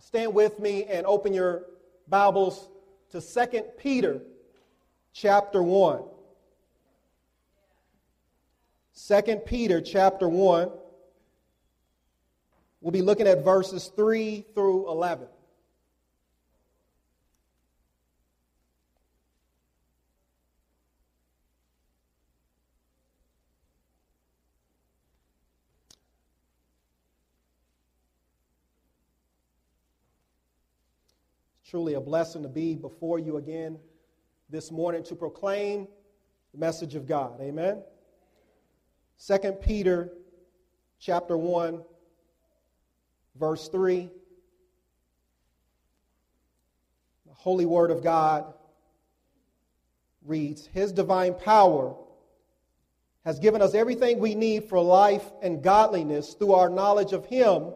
stand with me and open your Bibles to 2 Peter chapter 1. 2 Peter chapter 1. We'll be looking at verses 3 through 11. Truly a blessing to be before you again this morning to proclaim the message of God. Amen. 2 Peter chapter 1 verse 3 The holy word of God reads, "His divine power has given us everything we need for life and godliness through our knowledge of him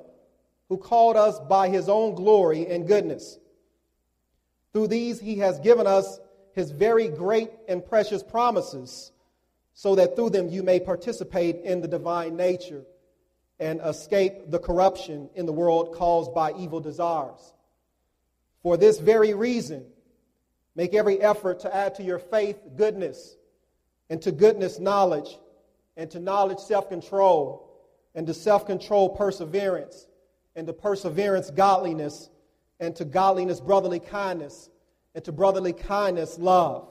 who called us by his own glory and goodness." Through these, he has given us his very great and precious promises, so that through them you may participate in the divine nature and escape the corruption in the world caused by evil desires. For this very reason, make every effort to add to your faith goodness, and to goodness knowledge, and to knowledge self control, and to self control perseverance, and to perseverance godliness and to godliness, brotherly kindness, and to brotherly kindness, love.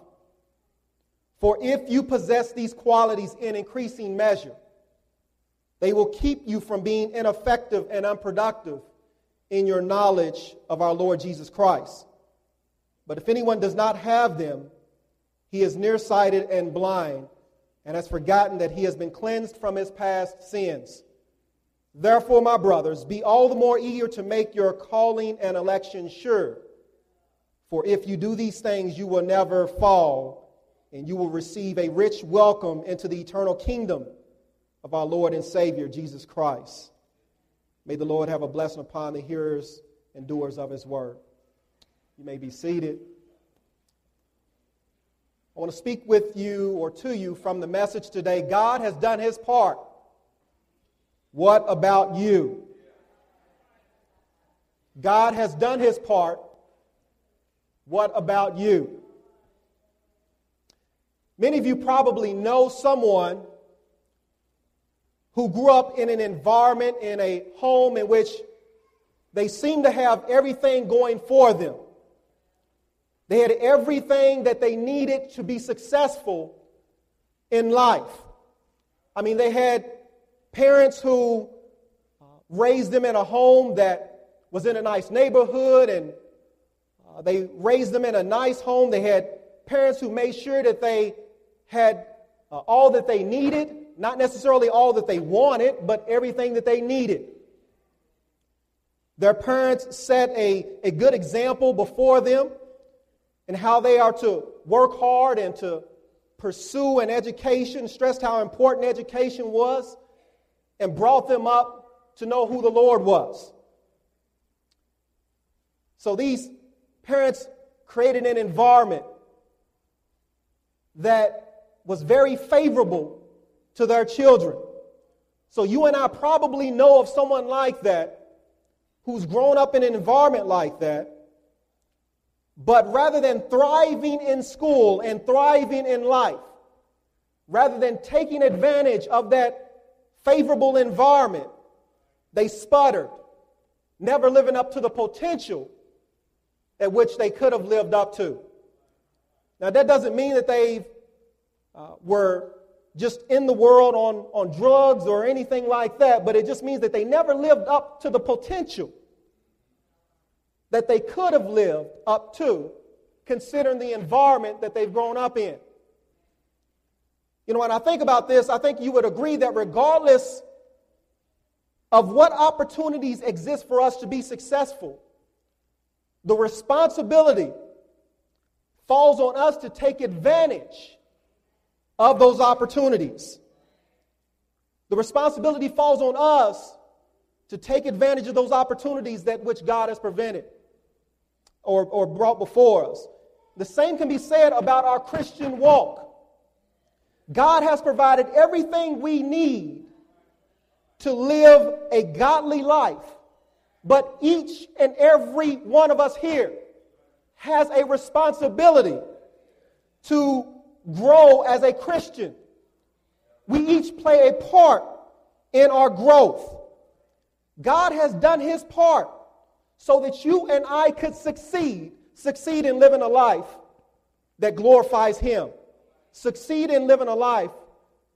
For if you possess these qualities in increasing measure, they will keep you from being ineffective and unproductive in your knowledge of our Lord Jesus Christ. But if anyone does not have them, he is nearsighted and blind, and has forgotten that he has been cleansed from his past sins. Therefore, my brothers, be all the more eager to make your calling and election sure. For if you do these things, you will never fall, and you will receive a rich welcome into the eternal kingdom of our Lord and Savior, Jesus Christ. May the Lord have a blessing upon the hearers and doers of his word. You may be seated. I want to speak with you or to you from the message today. God has done his part. What about you? God has done his part. What about you? Many of you probably know someone who grew up in an environment, in a home in which they seem to have everything going for them. They had everything that they needed to be successful in life. I mean, they had parents who raised them in a home that was in a nice neighborhood and uh, they raised them in a nice home. They had parents who made sure that they had uh, all that they needed, not necessarily all that they wanted, but everything that they needed. Their parents set a, a good example before them in how they are to work hard and to pursue an education, stressed how important education was and brought them up to know who the Lord was. So these parents created an environment that was very favorable to their children. So you and I probably know of someone like that who's grown up in an environment like that. But rather than thriving in school and thriving in life, rather than taking advantage of that favorable environment, they sputtered, never living up to the potential at which they could have lived up to. Now, that doesn't mean that they uh, were just in the world on, on drugs or anything like that, but it just means that they never lived up to the potential that they could have lived up to, considering the environment that they've grown up in. You know, when I think about this, I think you would agree that regardless of what opportunities exist for us to be successful, the responsibility falls on us to take advantage of those opportunities. The responsibility falls on us to take advantage of those opportunities that which God has prevented or, or brought before us. The same can be said about our Christian walk. God has provided everything we need to live a godly life But each and every one of us here has a responsibility to grow as a Christian. We each play a part in our growth. God has done his part so that you and I could succeed, succeed in living a life that glorifies him, succeed in living a life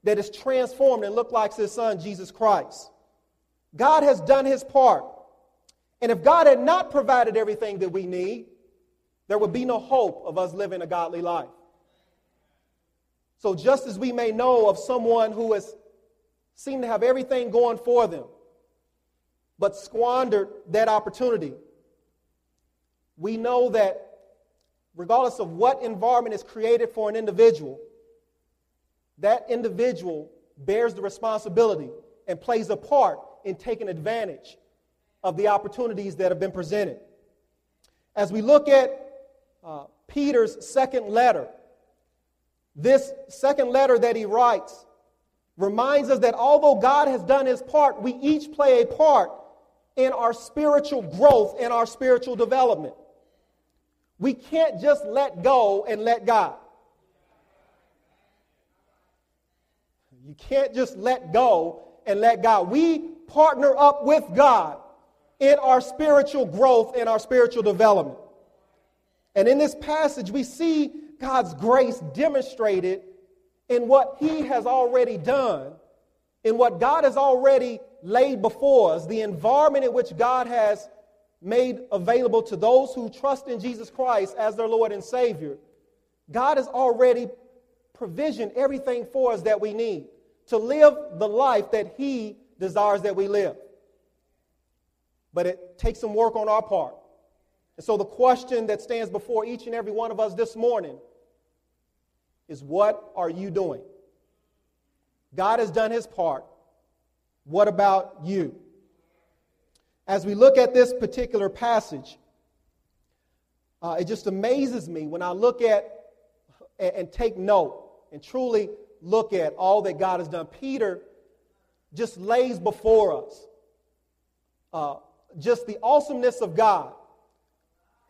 that is transformed and look like his son Jesus Christ. God has done his part. And if God had not provided everything that we need, there would be no hope of us living a godly life. So, just as we may know of someone who has seemed to have everything going for them, but squandered that opportunity, we know that regardless of what environment is created for an individual, that individual bears the responsibility and plays a part in taking advantage of the opportunities that have been presented. As we look at uh, Peter's second letter, this second letter that he writes reminds us that although God has done his part, we each play a part in our spiritual growth and our spiritual development. We can't just let go and let God. You can't just let go and let God. We partner up with God in our spiritual growth and our spiritual development. And in this passage, we see God's grace demonstrated in what He has already done, in what God has already laid before us, the environment in which God has made available to those who trust in Jesus Christ as their Lord and Savior. God has already provisioned everything for us that we need to live the life that He desires that we live. But it takes some work on our part. And so the question that stands before each and every one of us this morning is what are you doing? God has done his part. What about you? As we look at this particular passage, uh, it just amazes me when I look at and, and take note and truly look at all that God has done. Peter just lays before us uh, just the awesomeness of God,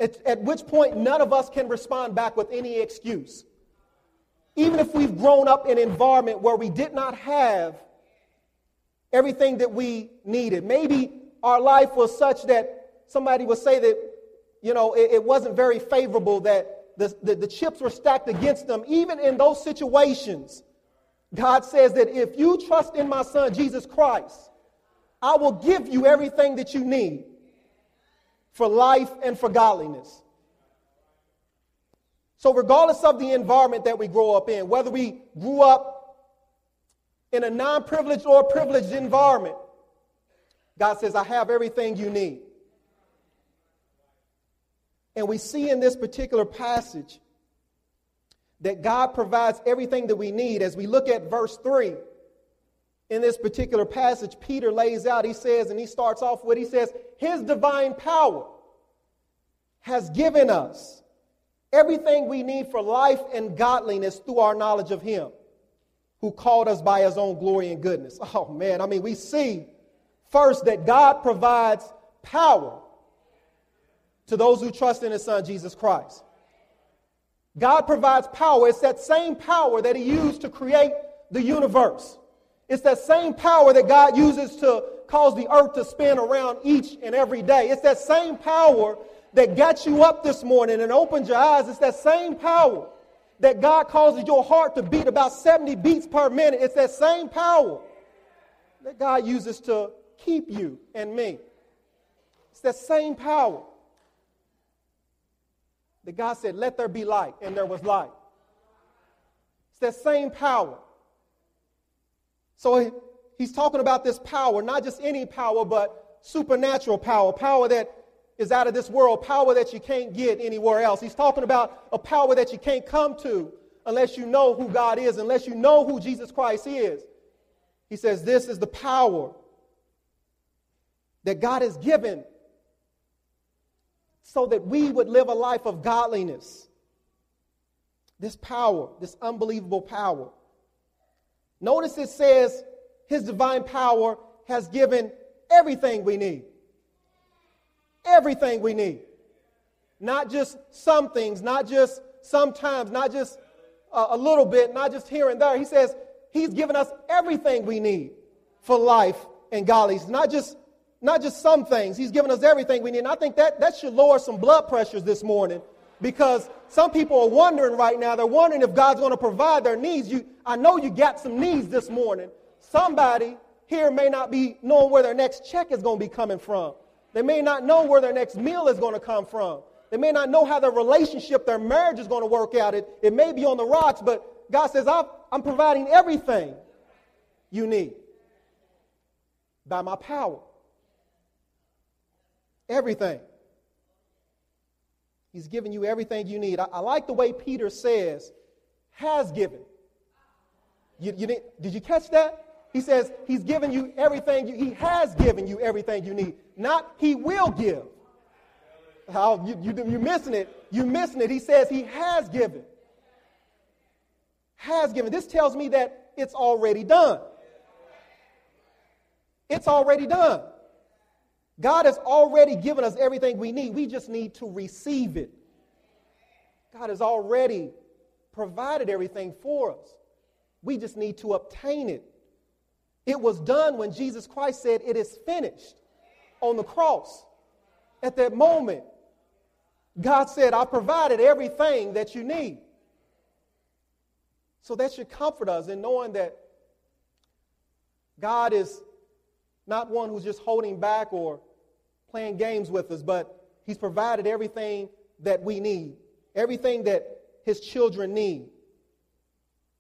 at, at which point none of us can respond back with any excuse. Even if we've grown up in an environment where we did not have everything that we needed. Maybe our life was such that somebody would say that, you know, it, it wasn't very favorable, that the, the, the chips were stacked against them. Even in those situations, God says that if you trust in my son, Jesus Christ, I will give you everything that you need for life and for godliness. So, regardless of the environment that we grow up in, whether we grew up in a non privileged or privileged environment, God says, I have everything you need. And we see in this particular passage that God provides everything that we need. As we look at verse 3, in this particular passage, Peter lays out, he says, and he starts off with, he says, His divine power has given us everything we need for life and godliness through our knowledge of Him who called us by His own glory and goodness. Oh man, I mean, we see first that God provides power to those who trust in His Son, Jesus Christ. God provides power. It's that same power that He used to create the universe. It's that same power that God uses to cause the earth to spin around each and every day. It's that same power that got you up this morning and opened your eyes. It's that same power that God causes your heart to beat about 70 beats per minute. It's that same power that God uses to keep you and me. It's that same power that God said, Let there be light, and there was light. It's that same power so he's talking about this power, not just any power, but supernatural power, power that is out of this world, power that you can't get anywhere else. He's talking about a power that you can't come to unless you know who God is, unless you know who Jesus Christ is. He says, This is the power that God has given so that we would live a life of godliness. This power, this unbelievable power. Notice it says his divine power has given everything we need. everything we need. Not just some things, not just sometimes, not just a, a little bit, not just here and there. He says He's given us everything we need for life and godliness. Not just, not just some things. He's given us everything we need. And I think that, that should lower some blood pressures this morning because some people are wondering right now. They're wondering if God's going to provide their needs. You, I know you got some needs this morning. Somebody here may not be knowing where their next check is going to be coming from. They may not know where their next meal is going to come from. They may not know how their relationship, their marriage is going to work out. It, it may be on the rocks, but God says, I'm providing everything you need by my power. Everything. He's given you everything you need. I, I like the way Peter says, has given. You, you did, did you catch that? He says, He's given you everything, you, He has given you everything you need. Not He will give. How you, you, you're missing it. You're missing it. He says He has given. Has given. This tells me that it's already done. It's already done. God has already given us everything we need. We just need to receive it. God has already provided everything for us. We just need to obtain it. It was done when Jesus Christ said, It is finished on the cross. At that moment, God said, I provided everything that you need. So that should comfort us in knowing that God is not one who's just holding back or playing games with us, but He's provided everything that we need, everything that His children need.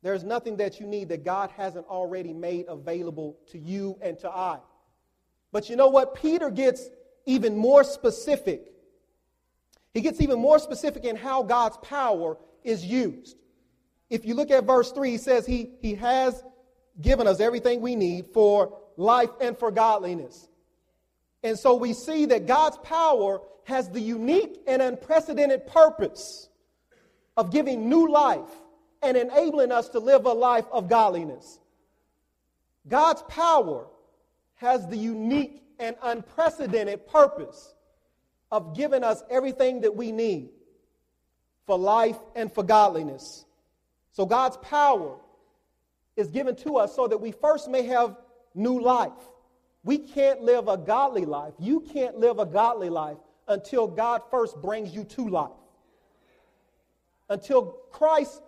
There's nothing that you need that God hasn't already made available to you and to I. But you know what? Peter gets even more specific. He gets even more specific in how God's power is used. If you look at verse 3, he says he, he has given us everything we need for life and for godliness. And so we see that God's power has the unique and unprecedented purpose of giving new life and enabling us to live a life of godliness. God's power has the unique and unprecedented purpose of giving us everything that we need for life and for godliness. So, God's power is given to us so that we first may have new life. We can't live a godly life. You can't live a godly life until God first brings you to life. Until Christ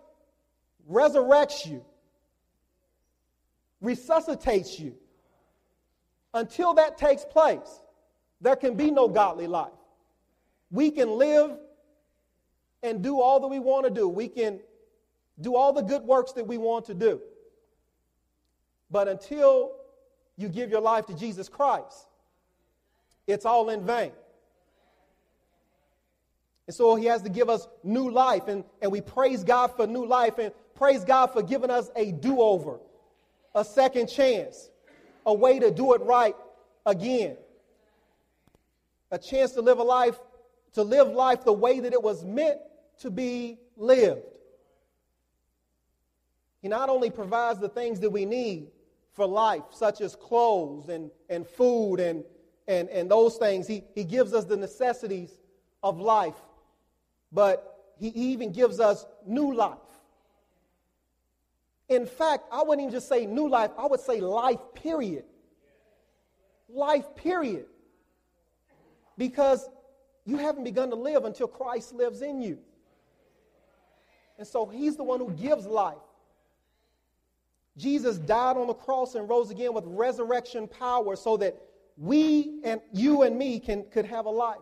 resurrects you, resuscitates you. Until that takes place, there can be no godly life. We can live and do all that we want to do. We can do all the good works that we want to do. But until you give your life to Jesus Christ, it's all in vain. And so he has to give us new life, and, and we praise God for new life. And Praise God for giving us a do over, a second chance, a way to do it right again, a chance to live a life, to live life the way that it was meant to be lived. He not only provides the things that we need for life, such as clothes and, and food and, and, and those things, he, he gives us the necessities of life, but he even gives us new life. In fact, I wouldn't even just say new life, I would say life, period. Life, period. Because you haven't begun to live until Christ lives in you. And so he's the one who gives life. Jesus died on the cross and rose again with resurrection power so that we and you and me can, could have a life.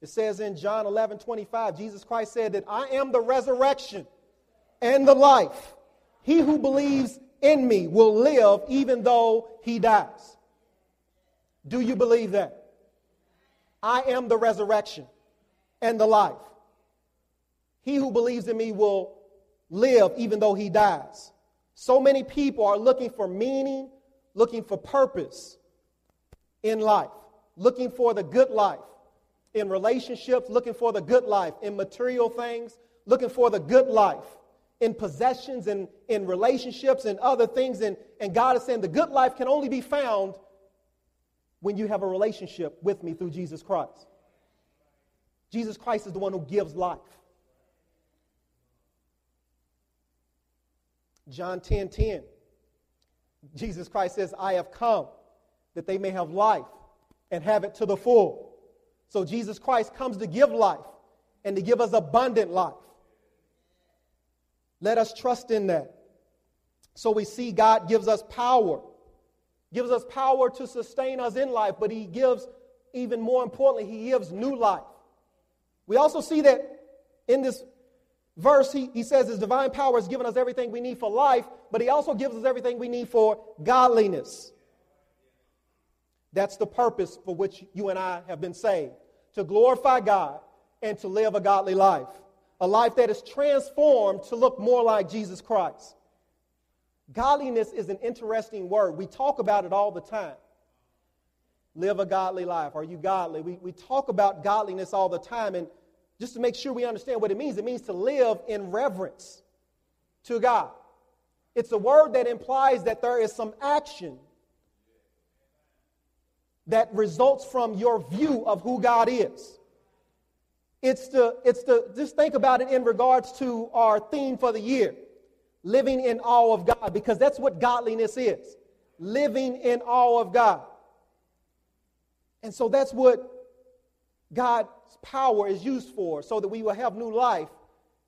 It says in John 11 25, Jesus Christ said that I am the resurrection and the life. He who believes in me will live even though he dies. Do you believe that? I am the resurrection and the life. He who believes in me will live even though he dies. So many people are looking for meaning, looking for purpose in life, looking for the good life in relationships, looking for the good life in material things, looking for the good life in possessions and in relationships and other things. And, and God is saying the good life can only be found when you have a relationship with me through Jesus Christ. Jesus Christ is the one who gives life. John 10 10. Jesus Christ says, I have come that they may have life and have it to the full. So Jesus Christ comes to give life and to give us abundant life. Let us trust in that. So we see God gives us power, gives us power to sustain us in life, but He gives, even more importantly, He gives new life. We also see that in this verse, he, he says his divine power has given us everything we need for life, but he also gives us everything we need for godliness. That's the purpose for which you and I have been saved to glorify God and to live a godly life, a life that is transformed to look more like Jesus Christ. Godliness is an interesting word. We talk about it all the time. Live a godly life. Are you godly? We, we talk about godliness all the time, and just to make sure we understand what it means, it means to live in reverence to God. It's a word that implies that there is some action that results from your view of who God is. It's the, it's the, just think about it in regards to our theme for the year living in awe of God, because that's what godliness is living in awe of God. And so that's what God's power is used for, so that we will have new life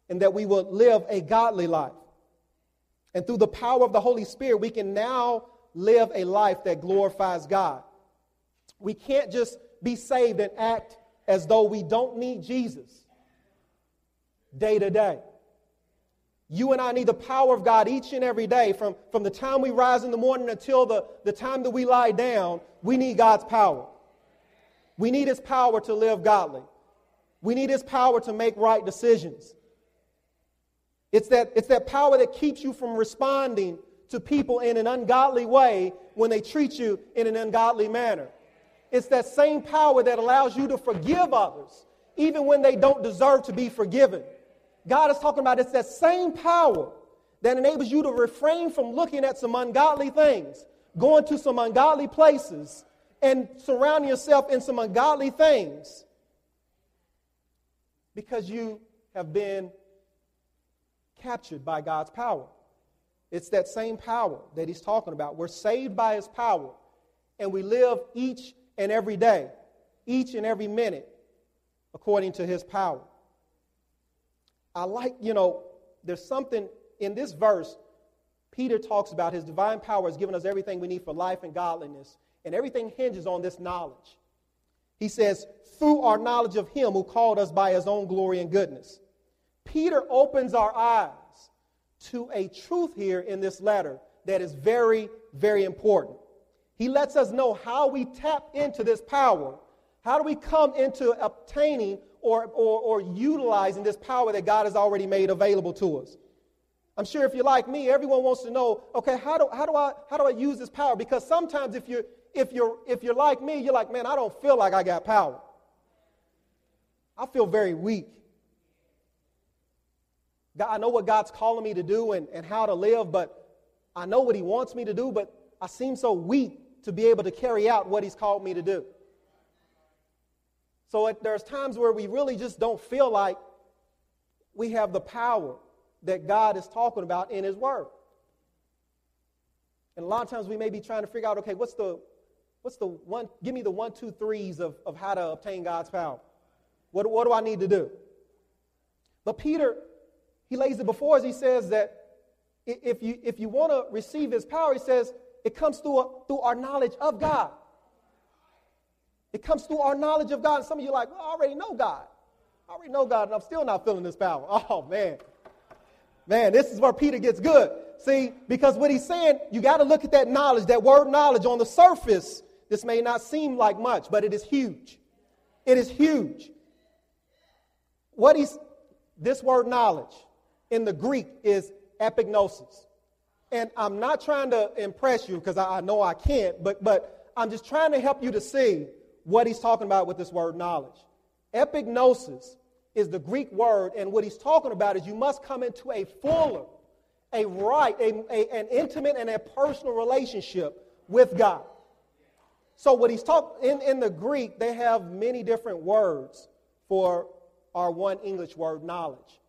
and that we will live a godly life. And through the power of the Holy Spirit, we can now live a life that glorifies God. We can't just be saved and act as though we don't need Jesus day to day. You and I need the power of God each and every day. From, from the time we rise in the morning until the, the time that we lie down, we need God's power. We need His power to live godly. We need His power to make right decisions. It's that, it's that power that keeps you from responding to people in an ungodly way when they treat you in an ungodly manner. It's that same power that allows you to forgive others, even when they don't deserve to be forgiven. God is talking about it's that same power that enables you to refrain from looking at some ungodly things, going to some ungodly places, and surrounding yourself in some ungodly things because you have been captured by God's power. It's that same power that he's talking about. We're saved by his power, and we live each and every day, each and every minute, according to his power. I like, you know, there's something in this verse. Peter talks about his divine power has given us everything we need for life and godliness, and everything hinges on this knowledge. He says, through our knowledge of him who called us by his own glory and goodness. Peter opens our eyes to a truth here in this letter that is very, very important. He lets us know how we tap into this power. How do we come into obtaining or, or, or utilizing this power that God has already made available to us? I'm sure if you're like me, everyone wants to know, okay, how do, how do, I, how do I use this power? Because sometimes if you're, if, you're, if you're like me, you're like, man, I don't feel like I got power. I feel very weak. God, I know what God's calling me to do and, and how to live, but I know what He wants me to do, but I seem so weak to be able to carry out what He's called me to do. So it, there's times where we really just don't feel like we have the power that God is talking about in His Word. And a lot of times we may be trying to figure out, okay, what's the, what's the one, give me the one, two, threes of, of how to obtain God's power. What, what do I need to do? But Peter, he lays it before us. He says that if you, if you want to receive his power, he says it comes through, a, through our knowledge of God. It comes through our knowledge of God. And some of you are like, well, I already know God. I already know God, and I'm still not feeling this power. Oh, man. Man, this is where Peter gets good. See, because what he's saying, you got to look at that knowledge, that word knowledge on the surface. This may not seem like much, but it is huge. It is huge. What he's, this word knowledge in the Greek is epignosis. And I'm not trying to impress you because I, I know I can't, but, but I'm just trying to help you to see what he's talking about with this word knowledge. Epignosis is the Greek word, and what he's talking about is you must come into a fuller, a right, a, a, an intimate and a personal relationship with God. So, what he's talking in, in the Greek, they have many different words for our one English word, knowledge.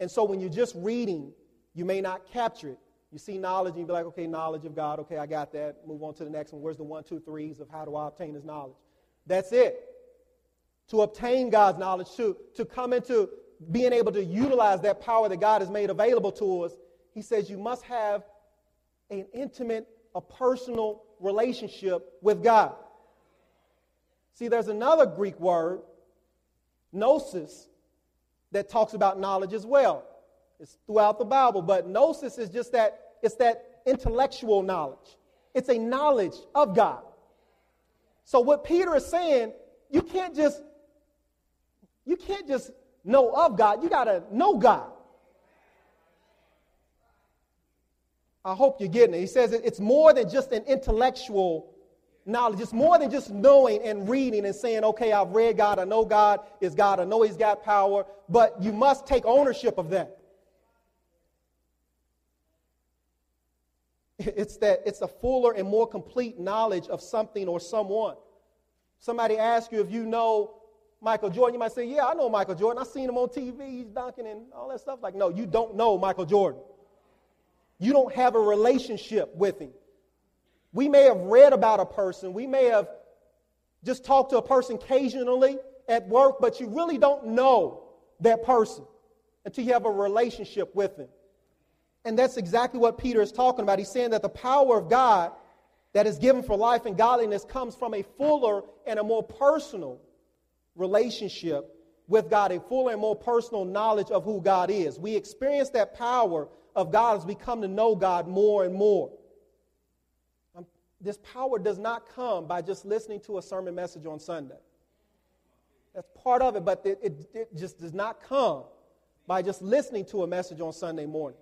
And so, when you're just reading, you may not capture it. You see knowledge and you be like, okay, knowledge of God. Okay, I got that. Move on to the next one. Where's the one, two, threes of how do I obtain his knowledge? That's it. To obtain God's knowledge, to, to come into being able to utilize that power that God has made available to us, he says you must have an intimate, a personal relationship with God. See, there's another Greek word, gnosis, that talks about knowledge as well. It's throughout the Bible, but gnosis is just that it's that intellectual knowledge. It's a knowledge of God. So what Peter is saying, you can't just you can't just know of God, you got to know God. I hope you're getting it. He says it's more than just an intellectual knowledge. It's more than just knowing and reading and saying, okay, I've read God, I know God is God, I know He's got power, but you must take ownership of that. It's that it's a fuller and more complete knowledge of something or someone. Somebody asks you if you know Michael Jordan, you might say, Yeah, I know Michael Jordan. I've seen him on TV, he's dunking and all that stuff. Like, no, you don't know Michael Jordan. You don't have a relationship with him. We may have read about a person, we may have just talked to a person occasionally at work, but you really don't know that person until you have a relationship with them. And that's exactly what Peter is talking about. He's saying that the power of God that is given for life and godliness comes from a fuller and a more personal relationship with God, a fuller and more personal knowledge of who God is. We experience that power of God as we come to know God more and more. This power does not come by just listening to a sermon message on Sunday. That's part of it, but it, it, it just does not come by just listening to a message on Sunday morning.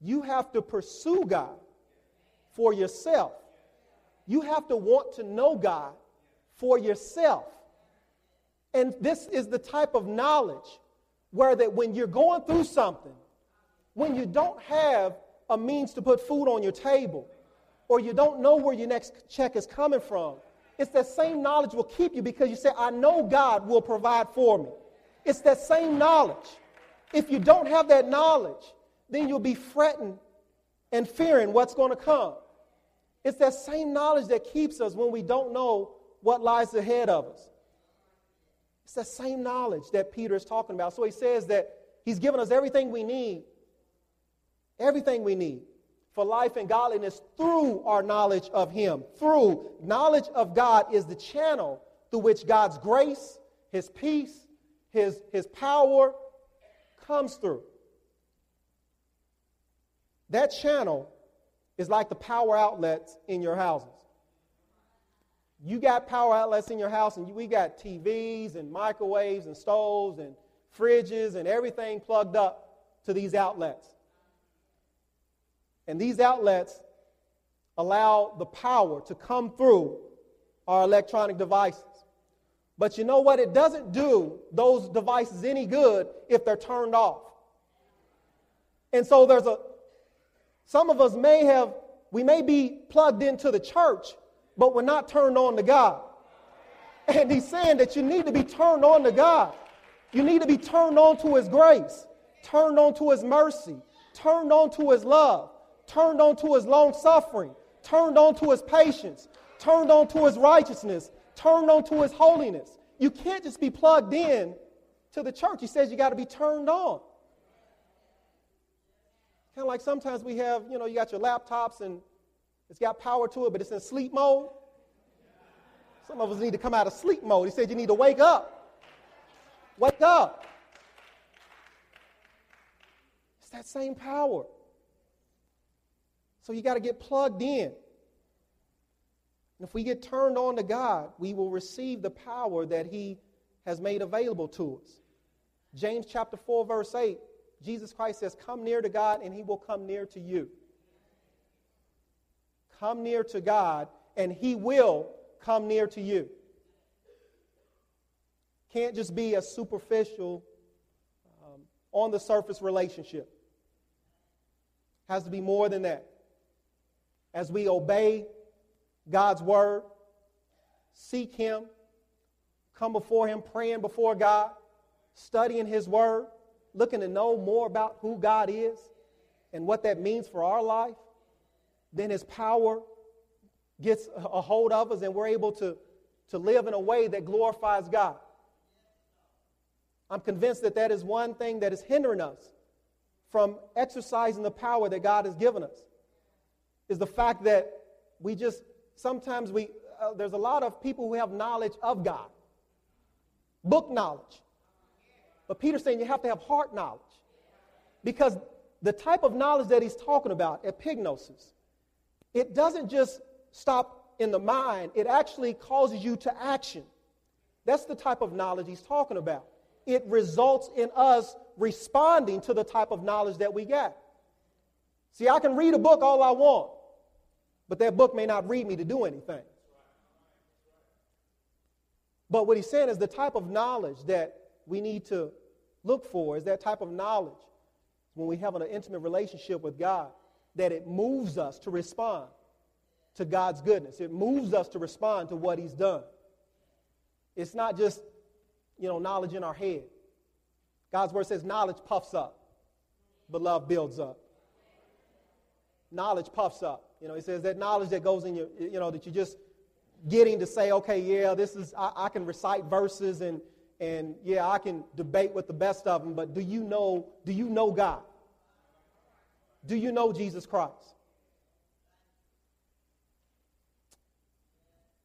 You have to pursue God for yourself. You have to want to know God for yourself. And this is the type of knowledge where that when you're going through something, when you don't have a means to put food on your table, or you don't know where your next check is coming from, it's that same knowledge will keep you because you say, I know God will provide for me. It's that same knowledge. If you don't have that knowledge, then you'll be fretting and fearing what's going to come. It's that same knowledge that keeps us when we don't know what lies ahead of us. It's that same knowledge that Peter is talking about. So he says that he's given us everything we need, everything we need for life and godliness through our knowledge of him. Through knowledge of God is the channel through which God's grace, his peace, his, his power comes through. That channel is like the power outlets in your houses. You got power outlets in your house, and we got TVs and microwaves and stoves and fridges and everything plugged up to these outlets. And these outlets allow the power to come through our electronic devices. But you know what? It doesn't do those devices any good if they're turned off. And so there's a some of us may have, we may be plugged into the church, but we're not turned on to God. And he's saying that you need to be turned on to God. You need to be turned on to his grace, turned on to his mercy, turned on to his love, turned on to his long suffering, turned on to his patience, turned on to his righteousness, turned on to his holiness. You can't just be plugged in to the church. He says you got to be turned on. Kind of like sometimes we have, you know, you got your laptops and it's got power to it, but it's in sleep mode. Some of us need to come out of sleep mode. He said you need to wake up. Wake up. It's that same power. So you got to get plugged in. And if we get turned on to God, we will receive the power that He has made available to us. James chapter 4, verse 8 Jesus Christ says, Come near to God, and he will come near to you. Come near to God, and he will come near to you. Can't just be a superficial, um, on the surface relationship. Has to be more than that. As we obey God's Word, seek Him, come before Him, praying before God, studying His Word, looking to know more about who God is and what that means for our life, then His power gets a hold of us and we're able to, to live in a way that glorifies God. I'm convinced that that is one thing that is hindering us from exercising the power that God has given us. Is the fact that we just sometimes we uh, there's a lot of people who have knowledge of God, book knowledge. But Peter's saying you have to have heart knowledge. Because the type of knowledge that he's talking about, epignosis, it doesn't just stop in the mind, it actually causes you to action. That's the type of knowledge he's talking about. It results in us responding to the type of knowledge that we get. See, I can read a book all I want, but that book may not read me to do anything. But what he's saying is the type of knowledge that we need to look for is that type of knowledge when we have an intimate relationship with God, that it moves us to respond to God's goodness. It moves us to respond to what He's done. It's not just, you know, knowledge in our head. God's word says knowledge puffs up, but love builds up. Knowledge puffs up. You know, he says that knowledge that goes in your, you know, that you're just getting to say, okay, yeah, this is, I, I can recite verses and, and yeah, I can debate with the best of them, but do you know, do you know God? Do you know Jesus Christ?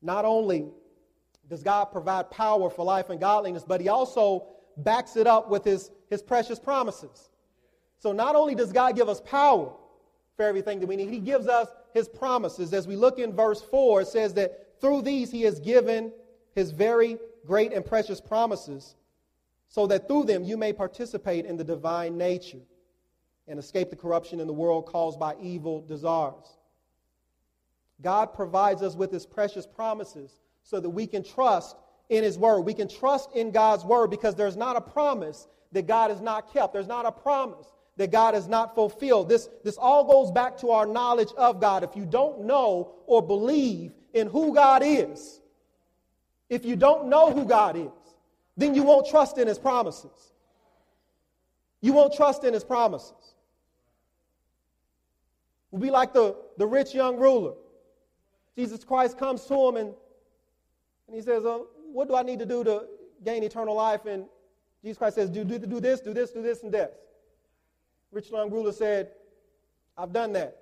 Not only does God provide power for life and godliness, but He also backs it up with His, his precious promises. So not only does God give us power for everything that we need, He gives us His promises. As we look in verse 4, it says that through these He has given His very great and precious promises, so that through them you may participate in the divine nature and escape the corruption in the world caused by evil desires. God provides us with His precious promises so that we can trust in His Word. We can trust in God's Word because there's not a promise that God has not kept. There's not a promise that God has not fulfilled. This, this all goes back to our knowledge of God. If you don't know or believe in who God is, if you don't know who God is, then you won't trust in His promises. You won't trust in His promises. We'll be like the, the rich young ruler. Jesus Christ comes to him and, and he says, uh, What do I need to do to gain eternal life? And Jesus Christ says, do, do, do this, do this, do this, and this. Rich young ruler said, I've done that.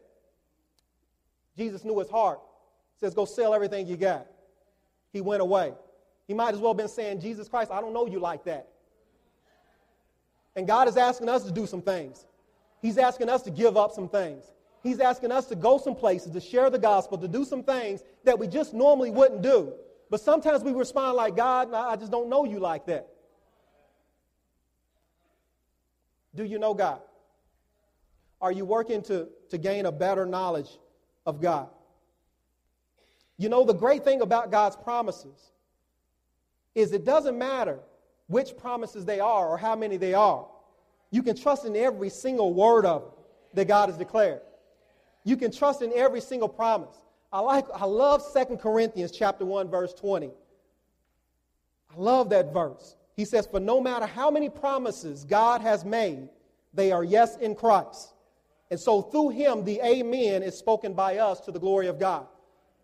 Jesus knew his heart. He says, Go sell everything you got he went away. He might as well have been saying, Jesus Christ, I don't know you like that. And God is asking us to do some things. He's asking us to give up some things. He's asking us to go some places, to share the gospel, to do some things that we just normally wouldn't do. But sometimes we respond like, God, I just don't know you like that. Do you know God? Are you working to, to gain a better knowledge of God? You know, the great thing about God's promises is it doesn't matter which promises they are or how many they are. You can trust in every single word of them that God has declared. You can trust in every single promise. I like I love 2 Corinthians chapter 1 verse 20. I love that verse. He says, "For no matter how many promises God has made, they are yes in Christ." And so through him the amen is spoken by us to the glory of God.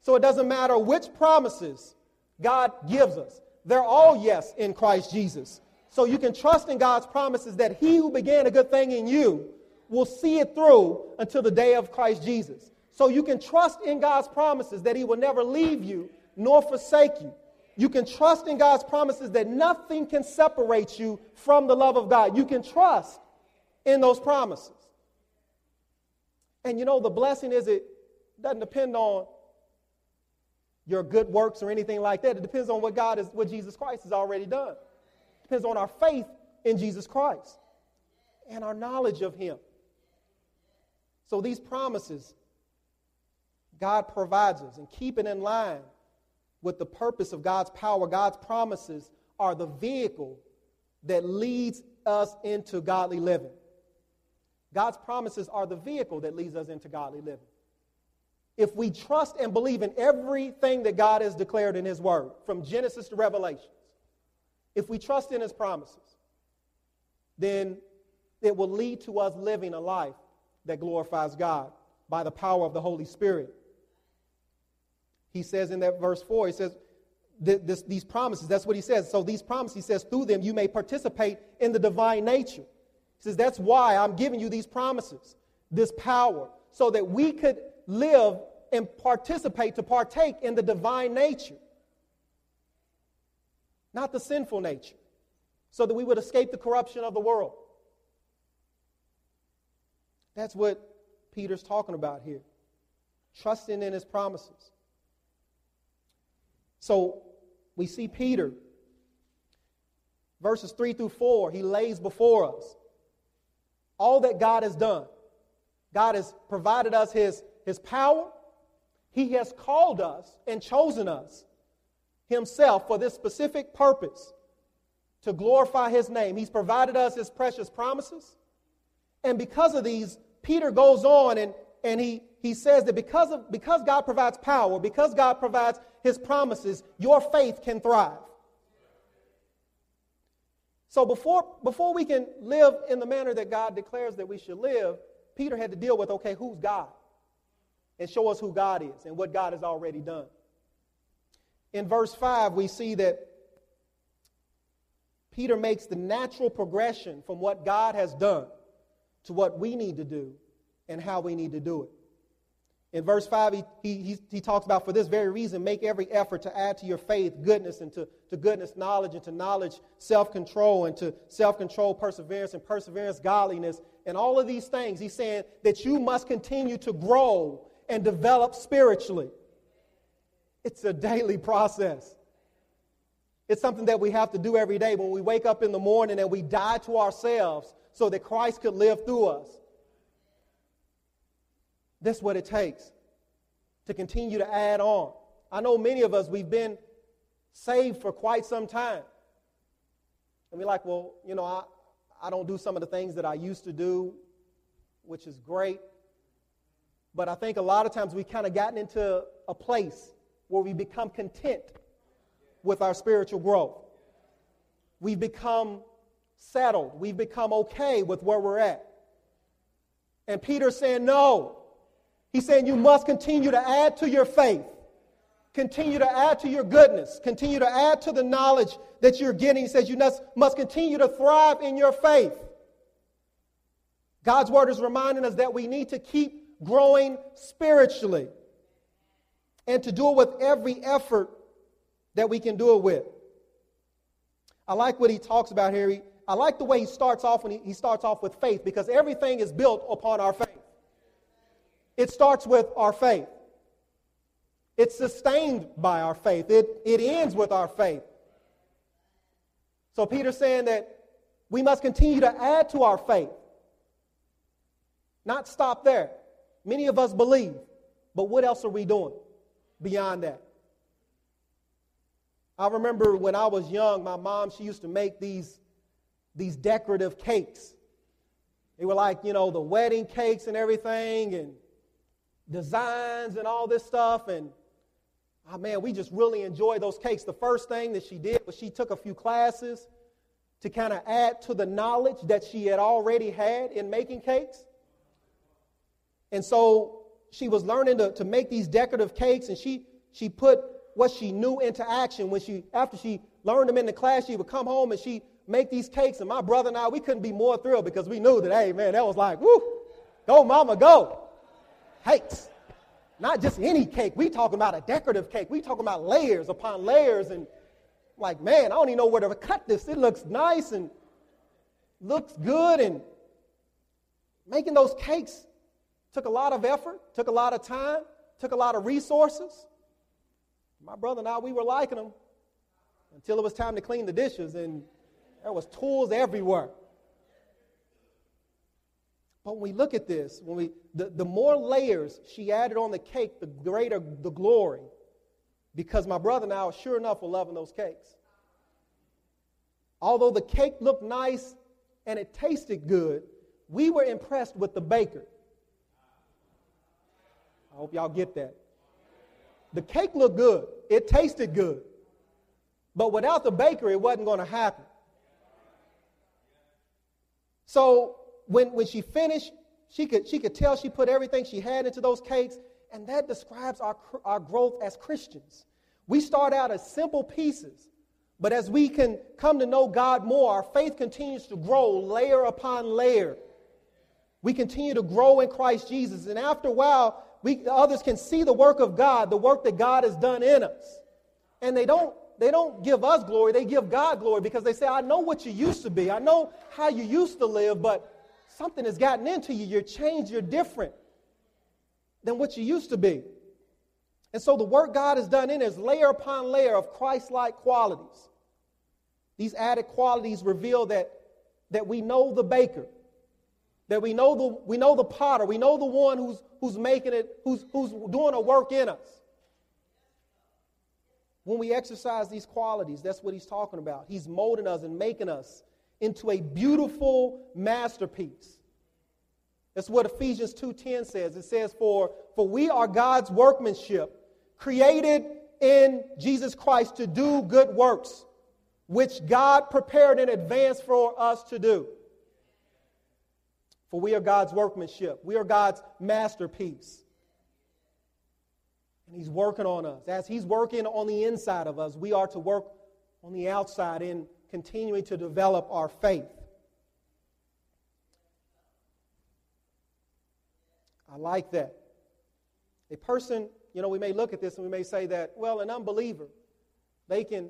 So it doesn't matter which promises God gives us, they're all yes in Christ Jesus. So you can trust in God's promises that He who began a good thing in you will see it through until the day of Christ Jesus. So you can trust in God's promises that He will never leave you nor forsake you. You can trust in God's promises that nothing can separate you from the love of God. You can trust in those promises. And you know, the blessing is it doesn't depend on your good works or anything like that. It depends on what God is, what Jesus Christ has already done. It depends on our faith in Jesus Christ and our knowledge of Him. So these promises God provides us and keep it in line with the purpose of God's power. God's promises are the vehicle that leads us into godly living. God's promises are the vehicle that leads us into godly living. if we trust and believe in everything that God has declared in His Word, from Genesis to Revelations, if we trust in His promises, then it will lead to us living a life that glorifies God by the power of the Holy Spirit. He says in that verse 4, he says, this, these promises, that's what he says. So these promises, he says, through them you may participate in the divine nature. Says, that's why I'm giving you these promises, this power, so that we could live and participate, to partake in the divine nature, not the sinful nature, so that we would escape the corruption of the world. That's what Peter's talking about here. Trusting in his promises. So we see Peter, verses 3 through 4, he lays before us all that God has done. God has provided us his, his power. He has called us and chosen us himself for this specific purpose to glorify his name. He's provided us his precious promises. And because of these, Peter goes on and, and he, he says that because, of, because God provides power, because God provides his promises, your faith can thrive. So before, before we can live in the manner that God declares that we should live, Peter had to deal with okay, who's God? And show us who God is and what God has already done. In verse 5, we see that Peter makes the natural progression from what God has done to what we need to do and how we need to do it. In verse 5, he, he, he, talks about, for this very reason, make every effort to add to your faith goodness, and to, to goodness, knowledge, and to knowledge, self control, and to self control, perseverance, and perseverance, godliness. And all of these things, he's saying that you must continue to grow and develop spiritually. It's a daily process. It's something that we have to do every day when we wake up in the morning and we die to ourselves so that Christ could live through us. That's what it takes to continue to add on. I know many of us, we've been saved for quite some time. And we're like, well, you know, I, I don't do some of the things that I used to do, which is great. But I think a lot of times we've kind of gotten into a place where we become content with our spiritual growth. We've become settled. We've become okay with where we're at. And Peter's saying, no. He's saying you must continue to add to your faith. Continue to add to your goodness. Continue to add to the knowledge that you're getting. He says you must must continue to thrive in your faith. God's word is reminding us that we need to keep growing spiritually and to do it with every effort that we can do it with. I like what he talks about here. He, I like the way he starts off when he, he starts off with faith because everything is built upon our faith. It starts with our faith. It's sustained by our faith. It, it ends with our faith. So Peter's saying that we must continue to add to our faith, not stop there. Many of us believe, but what else are we doing beyond that? I remember when I was young, my mom, she used to make these these decorative cakes. They were like, you know, the wedding cakes and everything, and designs and all this stuff. And oh man, we just really enjoy those cakes. The first thing that she did was she took a few classes to kind of add to the knowledge that she had already had in making cakes. And so she was learning to, to make these decorative cakes, and she, she put what she knew into action when she, after she learned them in the class, she would come home and she make these cakes. And my brother and I, we couldn't be more thrilled because we knew that, hey, man, that was like, woo, go, mama, go. Cakes. Not just any cake. We talking about a decorative cake. We talking about layers upon layers. And like, man, I don't even know where to cut this. It looks nice and looks good. And making those cakes took a lot of effort, took a lot of time, took a lot of resources. My brother and I, we were liking them until it was time to clean the dishes. And there was tools everywhere. But when we look at this, when we the, the more layers she added on the cake, the greater the glory. Because my brother and I, sure enough, were loving those cakes. Although the cake looked nice and it tasted good, we were impressed with the baker. I hope y'all get that. The cake looked good, it tasted good. But without the baker, it wasn't going to happen. So when, when she finished, she could, she could tell she put everything she had into those cakes, and that describes our, our growth as Christians. We start out as simple pieces, but as we can come to know God more, our faith continues to grow layer upon layer. We continue to grow in Christ Jesus, and after a while, we, others can see the work of God, the work that God has done in us. And they don't they don't give us glory, they give God glory because they say, I know what you used to be. I know how you used to live, but something has gotten into you. You're changed, you're different than what you used to be. And so the work God has done in is layer upon layer of Christ like qualities. These added qualities reveal that, that we know the baker, that we know the, we know the potter, we know the one who's, who's making it, who's, who's doing a work in us. When we exercise these qualities, that's what he's talking about. He's molding us and making us into a beautiful masterpiece. That's what Ephesians 2:10 says. It says, for, for we are God's workmanship, created in Jesus Christ to do good works, which God prepared in advance for us to do. For we are God's workmanship. We are God's masterpiece. And He's working on us. As He's working on the inside of us, we are to work on the outside in continuing to develop our faith. I like that. A person, you know, we may look at this and we may say that, well, an unbeliever, they can,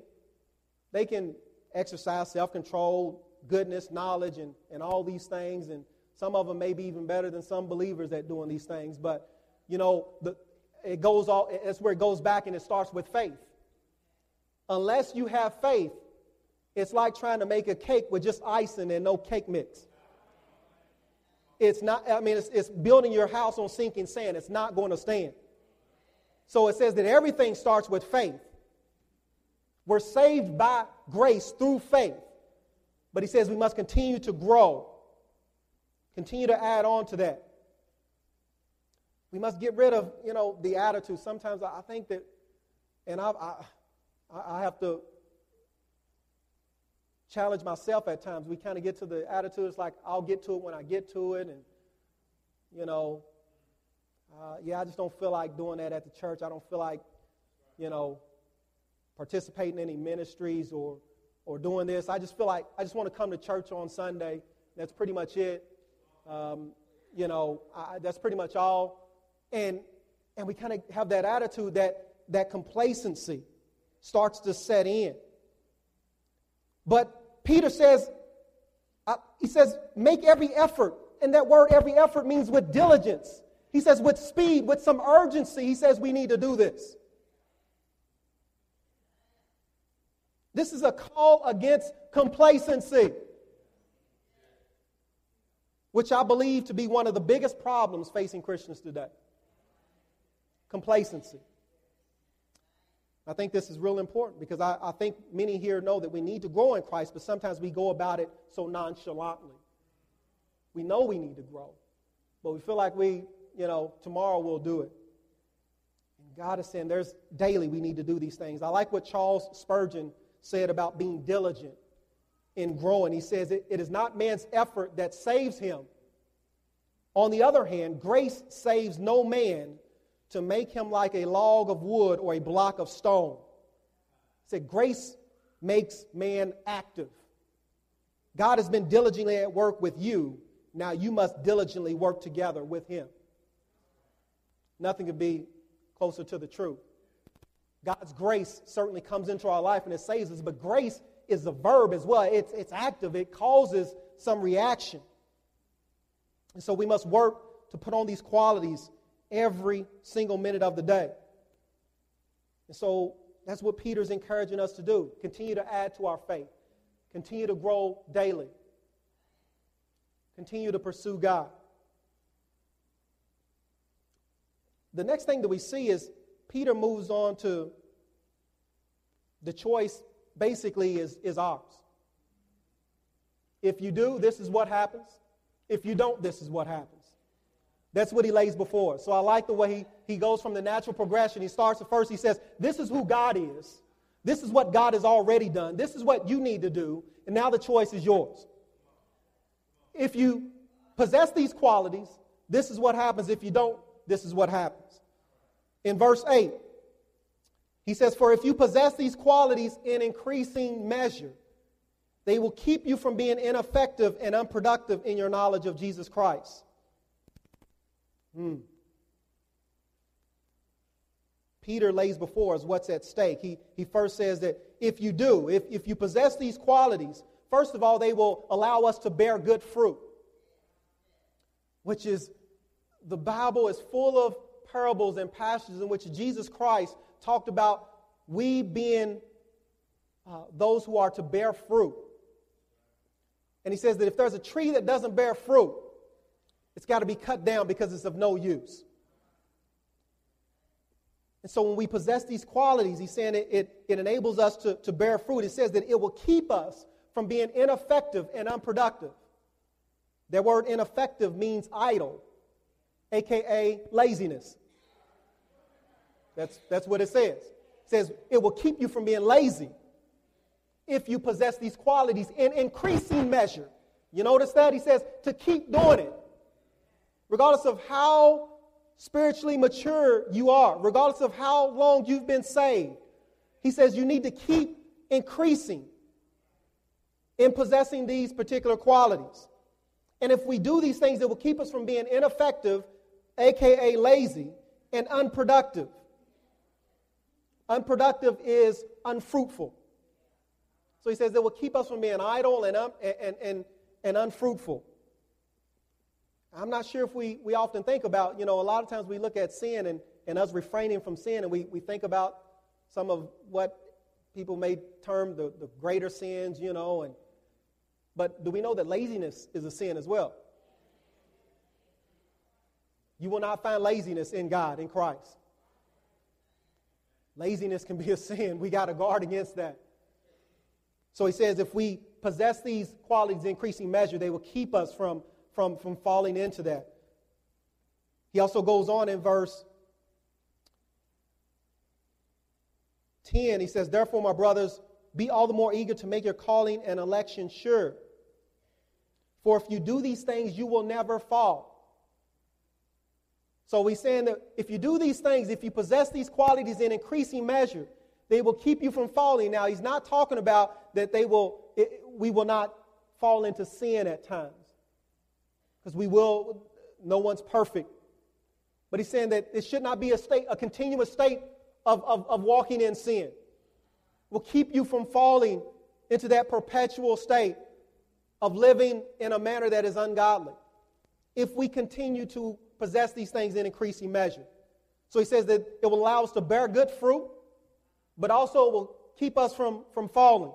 they can exercise self control, goodness, knowledge, and, and all these things. And some of them may be even better than some believers at doing these things. But, you know, the, it goes all, that's where it goes back and it starts with faith. Unless you have faith, it's like trying to make a cake with just icing and no cake mix. It's not, I mean, it's, it's building your house on sinking sand. It's not going to stand. So it says that everything starts with faith. We're saved by grace through faith. But he says we must continue to grow, continue to add on to that. We must get rid of, you know, the attitude. Sometimes I think that, and I, I, I have to challenge myself at times. We kind of get to the attitude, it's like, I'll get to it when I get to it. And, you know, uh, yeah, I just don't feel like doing that at the church. I don't feel like, you know, participating in any ministries or, or doing this. I just feel like I just want to come to church on Sunday. That's pretty much it. Um, you know, I, that's pretty much all. And, and we kind of have that attitude that, that complacency starts to set in. But Peter says, uh, he says, make every effort. And that word, every effort, means with diligence. He says, with speed, with some urgency, he says, we need to do this. This is a call against complacency, which I believe to be one of the biggest problems facing Christians today complacency. I think this is real important because I, I, think many here know that we need to grow in Christ, but sometimes we go about it so nonchalantly. We know we need to grow, but we feel like we, you know, tomorrow we'll do it. And God is saying there's daily we need to do these things. I like what Charles Spurgeon said about being diligent in growing. He says it, it is not man's effort that saves him. On the other hand, grace saves no man to make him like a log of wood or a block of stone. He said, Grace makes man active. God has been diligently at work with you. Now you must diligently work together with him. Nothing could be closer to the truth. God's grace certainly comes into our life and it saves us, but grace is a verb as well. It's, it's active, it causes some reaction. And so we must work to put on these qualities every single minute of the day. And so that's what Peter's encouraging us to do. Continue to add to our faith, continue to grow daily, continue to pursue God. The next thing that we see is Peter moves on to the choice basically is, is ours. If you do, this is what happens. If you don't, this is what happens. That's what he lays before. So I like the way he, he goes from the natural progression. He starts at first, he says, This is who God is. This is what God has already done. This is what you need to do. And now the choice is yours. If you possess these qualities, this is what happens. If you don't, this is what happens. In verse 8, he says, For if you possess these qualities in increasing measure, they will keep you from being ineffective and unproductive in your knowledge of Jesus Christ. Hmm. Peter lays before us what's at stake. He, he first says that if you do, if, if you possess these qualities, first of all, they will allow us to bear good fruit, which is the Bible is full of parables and passages in which Jesus Christ talked about we being uh, those who are to bear fruit. And he says that if there's a tree that doesn't bear fruit, it's got to be cut down because it's of no use. And so when we possess these qualities, he's saying it, it, it enables us to, to bear fruit. It says that it will keep us from being ineffective and unproductive. That word ineffective means idle, aka laziness. That's, that's what it says. It says it will keep you from being lazy if you possess these qualities in increasing measure. You notice that? He says to keep doing it. Regardless of how spiritually mature you are, regardless of how long you've been saved, he says you need to keep increasing in possessing these particular qualities. And if we do these things, it will keep us from being ineffective, aka lazy, and unproductive. Unproductive is unfruitful. So he says it will keep us from being idle and, and, and, and unfruitful. I'm not sure if we, we often think about, you know, a lot of times we look at sin and, and us refraining from sin, and we, we think about some of what people may term the, the greater sins, you know, and but do we know that laziness is a sin as well? You will not find laziness in God, in Christ. Laziness can be a sin. We got to guard against that. So he says if we possess these qualities in increasing measure, they will keep us from, from, from falling into that. He also goes on in verse 10. He says, Therefore, my brothers, be all the more eager to make your calling and election sure. For if you do these things, you will never fall. So he's saying that if you do these things, if you possess these qualities in increasing measure, they will keep you from falling. Now, he's not talking about that they will, it, we will not fall into sin at times. Because we will, no one's perfect. But he's saying that it should not be a state, a continuous state of, of, of walking in sin. Will keep you from falling into that perpetual state of living in a manner that is ungodly. If we continue to possess these things in increasing measure. So he says that it will allow us to bear good fruit, but also will keep us from, from falling.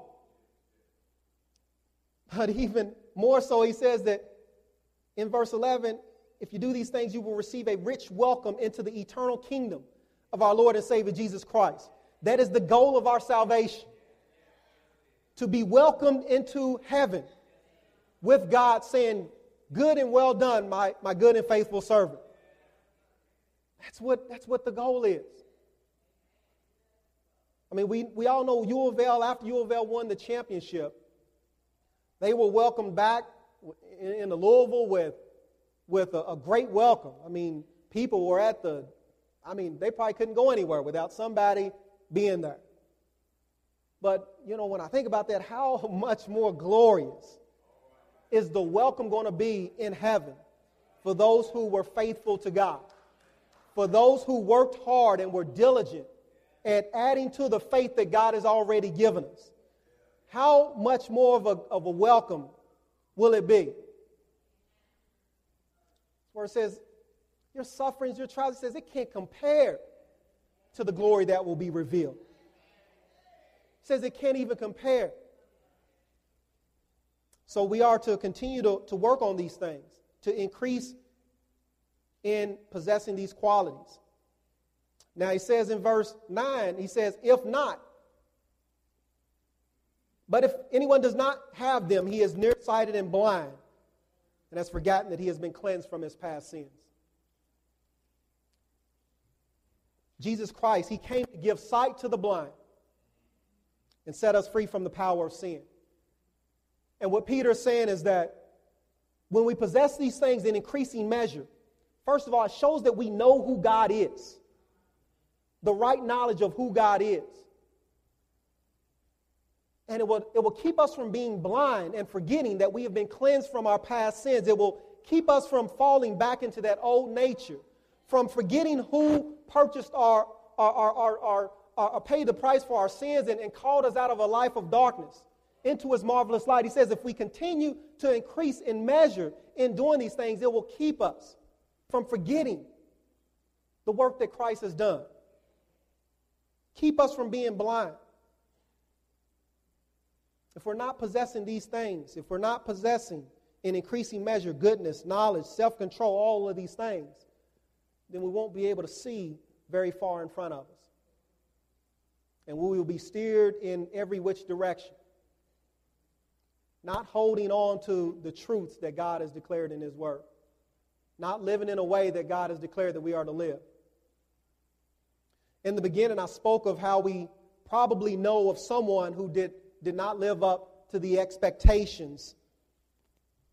But even more so, he says that in verse 11, if you do these things, you will receive a rich welcome into the eternal kingdom of our Lord and Savior Jesus Christ. That is the goal of our salvation. To be welcomed into heaven with God saying, Good and well done, my, my good and faithful servant. That's what, that's what the goal is. I mean, we, we all know U of L, after U of L won the championship, they were welcomed back in, in Louisville with, with a, a great welcome. I mean, people were at the, I mean, they probably couldn't go anywhere without somebody being there. But, you know, when I think about that, how much more glorious is the welcome going to be in heaven for those who were faithful to God, for those who worked hard and were diligent at adding to the faith that God has already given us. How much more of a, of a welcome will it be? Where it says, your sufferings, your trials, it says it can't compare to the glory that will be revealed. It says it can't even compare. So we are to continue to, to work on these things, to increase in possessing these qualities. Now he says in verse 9, he says, if not, but if anyone does not have them, he is nearsighted and blind, and has forgotten that he has been cleansed from his past sins. Jesus Christ, he came to give sight to the blind and set us free from the power of sin. And what Peter is saying is that when we possess these things in increasing measure, first of all, it shows that we know who God is, the right knowledge of who God is. And it will, it will keep us from being blind and forgetting that we have been cleansed from our past sins. It will keep us from falling back into that old nature, from forgetting who purchased our, our, our, our, our, our uh, paid the price for our sins and, and called us out of a life of darkness into his marvelous light. He says if we continue to increase in measure in doing these things, it will keep us from forgetting the work that Christ has done. Keep us from being blind. If we're not possessing these things, if we're not possessing in increasing measure goodness, knowledge, self control, all of these things, then we won't be able to see very far in front of us. And we will be steered in every which direction not holding on to the truths that God has declared in His Word, not living in a way that God has declared that we are to live. In the beginning, I spoke of how we probably know of someone who did, did not live up to the expectations,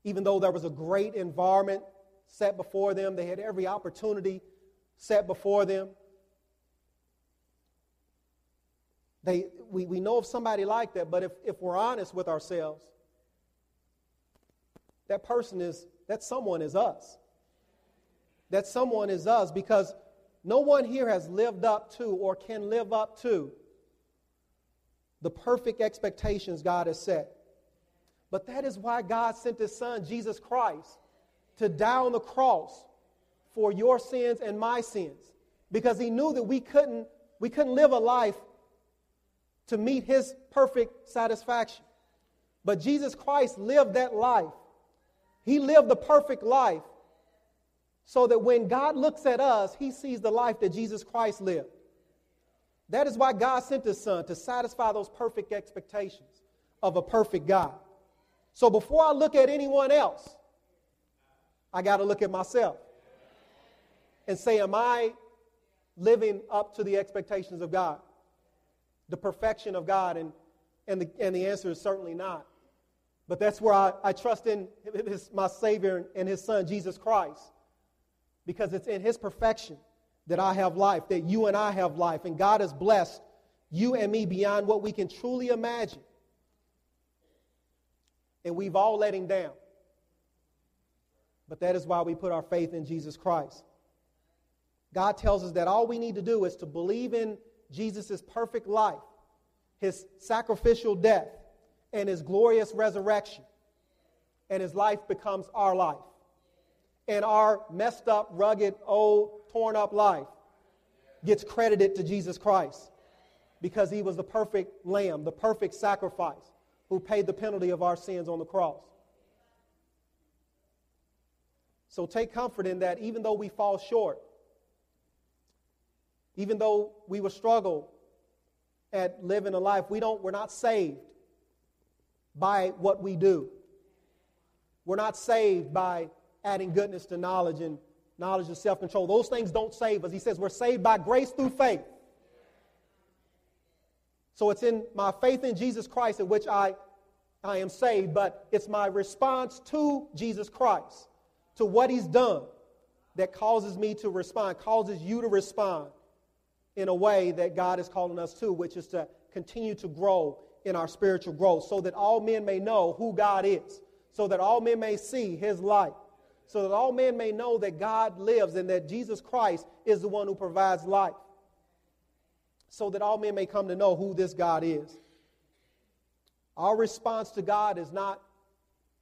even though there was a great environment set before them, they had every opportunity set before them. They, we, we know of somebody like that, but if, if we're honest with ourselves, that person is, that someone is us. That someone is us because no one here has lived up to or can live up to the perfect expectations God has set. But that is why God sent his son, Jesus Christ, to die on the cross for your sins and my sins. Because he knew that we couldn't, we couldn't live a life to meet his perfect satisfaction. But Jesus Christ lived that life he lived the perfect life so that when God looks at us, he sees the life that Jesus Christ lived. That is why God sent his son to satisfy those perfect expectations of a perfect God. So before I look at anyone else, I got to look at myself and say, Am I living up to the expectations of God? The perfection of God? And, and, the, and the answer is certainly not. But that's where I, I trust in his, my Savior and his Son, Jesus Christ. Because it's in his perfection that I have life, that you and I have life. And God has blessed you and me beyond what we can truly imagine. And we've all let him down. But that is why we put our faith in Jesus Christ. God tells us that all we need to do is to believe in Jesus' perfect life, his sacrificial death, and his glorious resurrection. And his life becomes our life. And our messed up, rugged, old, torn up life gets credited to Jesus Christ because he was the perfect lamb, the perfect sacrifice who paid the penalty of our sins on the cross. So take comfort in that even though we fall short, even though we will struggle at living a life, we don't, we're not saved by what we do. We're not saved by adding goodness to knowledge and knowledge of self control. Those things don't save us. He says we're saved by grace through faith. So it's in my faith in Jesus Christ in which I, I am saved, but it's my response to Jesus Christ, to what He's done, that causes me to respond, causes you to respond in a way that God is calling us to, which is to continue to grow in our spiritual growth so that all men may know who God is, so that all men may see his light, so that all men may know that God lives and that Jesus Christ is the one who provides life, so that all men may come to know who this God is. Our response to God is not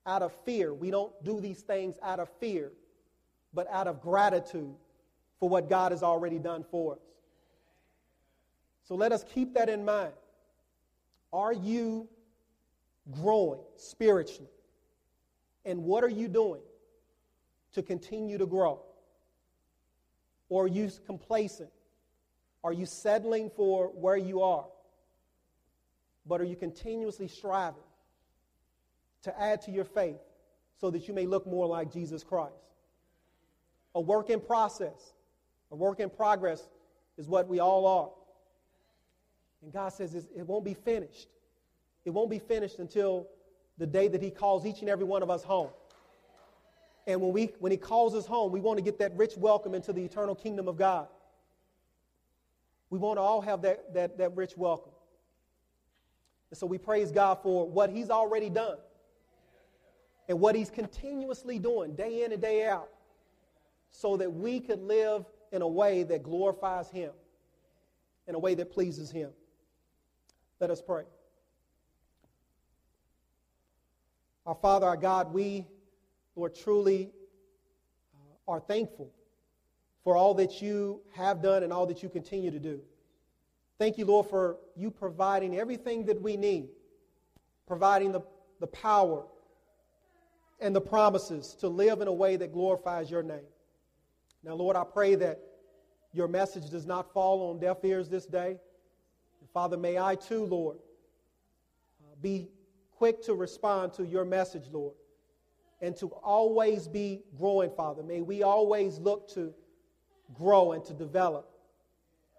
out of fear. We don't do these things out of fear, but out of gratitude for what God has already done for us. So let us keep that in mind. Are you growing spiritually? And what are you doing to continue to grow? Or are you complacent? Are you settling for where you are? But are you continuously striving to add to your faith so that you may look more like Jesus Christ? A work in process, a work in progress is what we all are. And God says it won't be finished. It won't be finished until the day that He calls each and every one of us home. And when, we, when He calls us home, we want to get that rich welcome into the eternal kingdom of God. We want to all have that, that, that rich welcome. And so we praise God for what He's already done and what He's continuously doing day in and day out so that we could live in a way that glorifies Him, in a way that pleases Him. Let us pray. Our Father, our God, we, Lord, truly uh, are thankful for all that you have done and all that you continue to do. Thank you, Lord, for you providing everything that we need, providing the, the power and the promises to live in a way that glorifies your name. Now, Lord, I pray that your message does not fall on deaf ears this day. Father, may I too, Lord, uh, be quick to respond to your message, Lord, and to always be growing, Father. May we always look to grow and to develop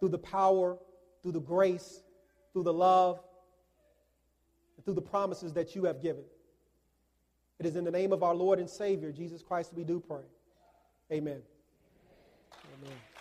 through the power, through the grace, through the love, and through the promises that you have given. It is in the name of our Lord and Savior, Jesus Christ, we do pray. Amen. Amen.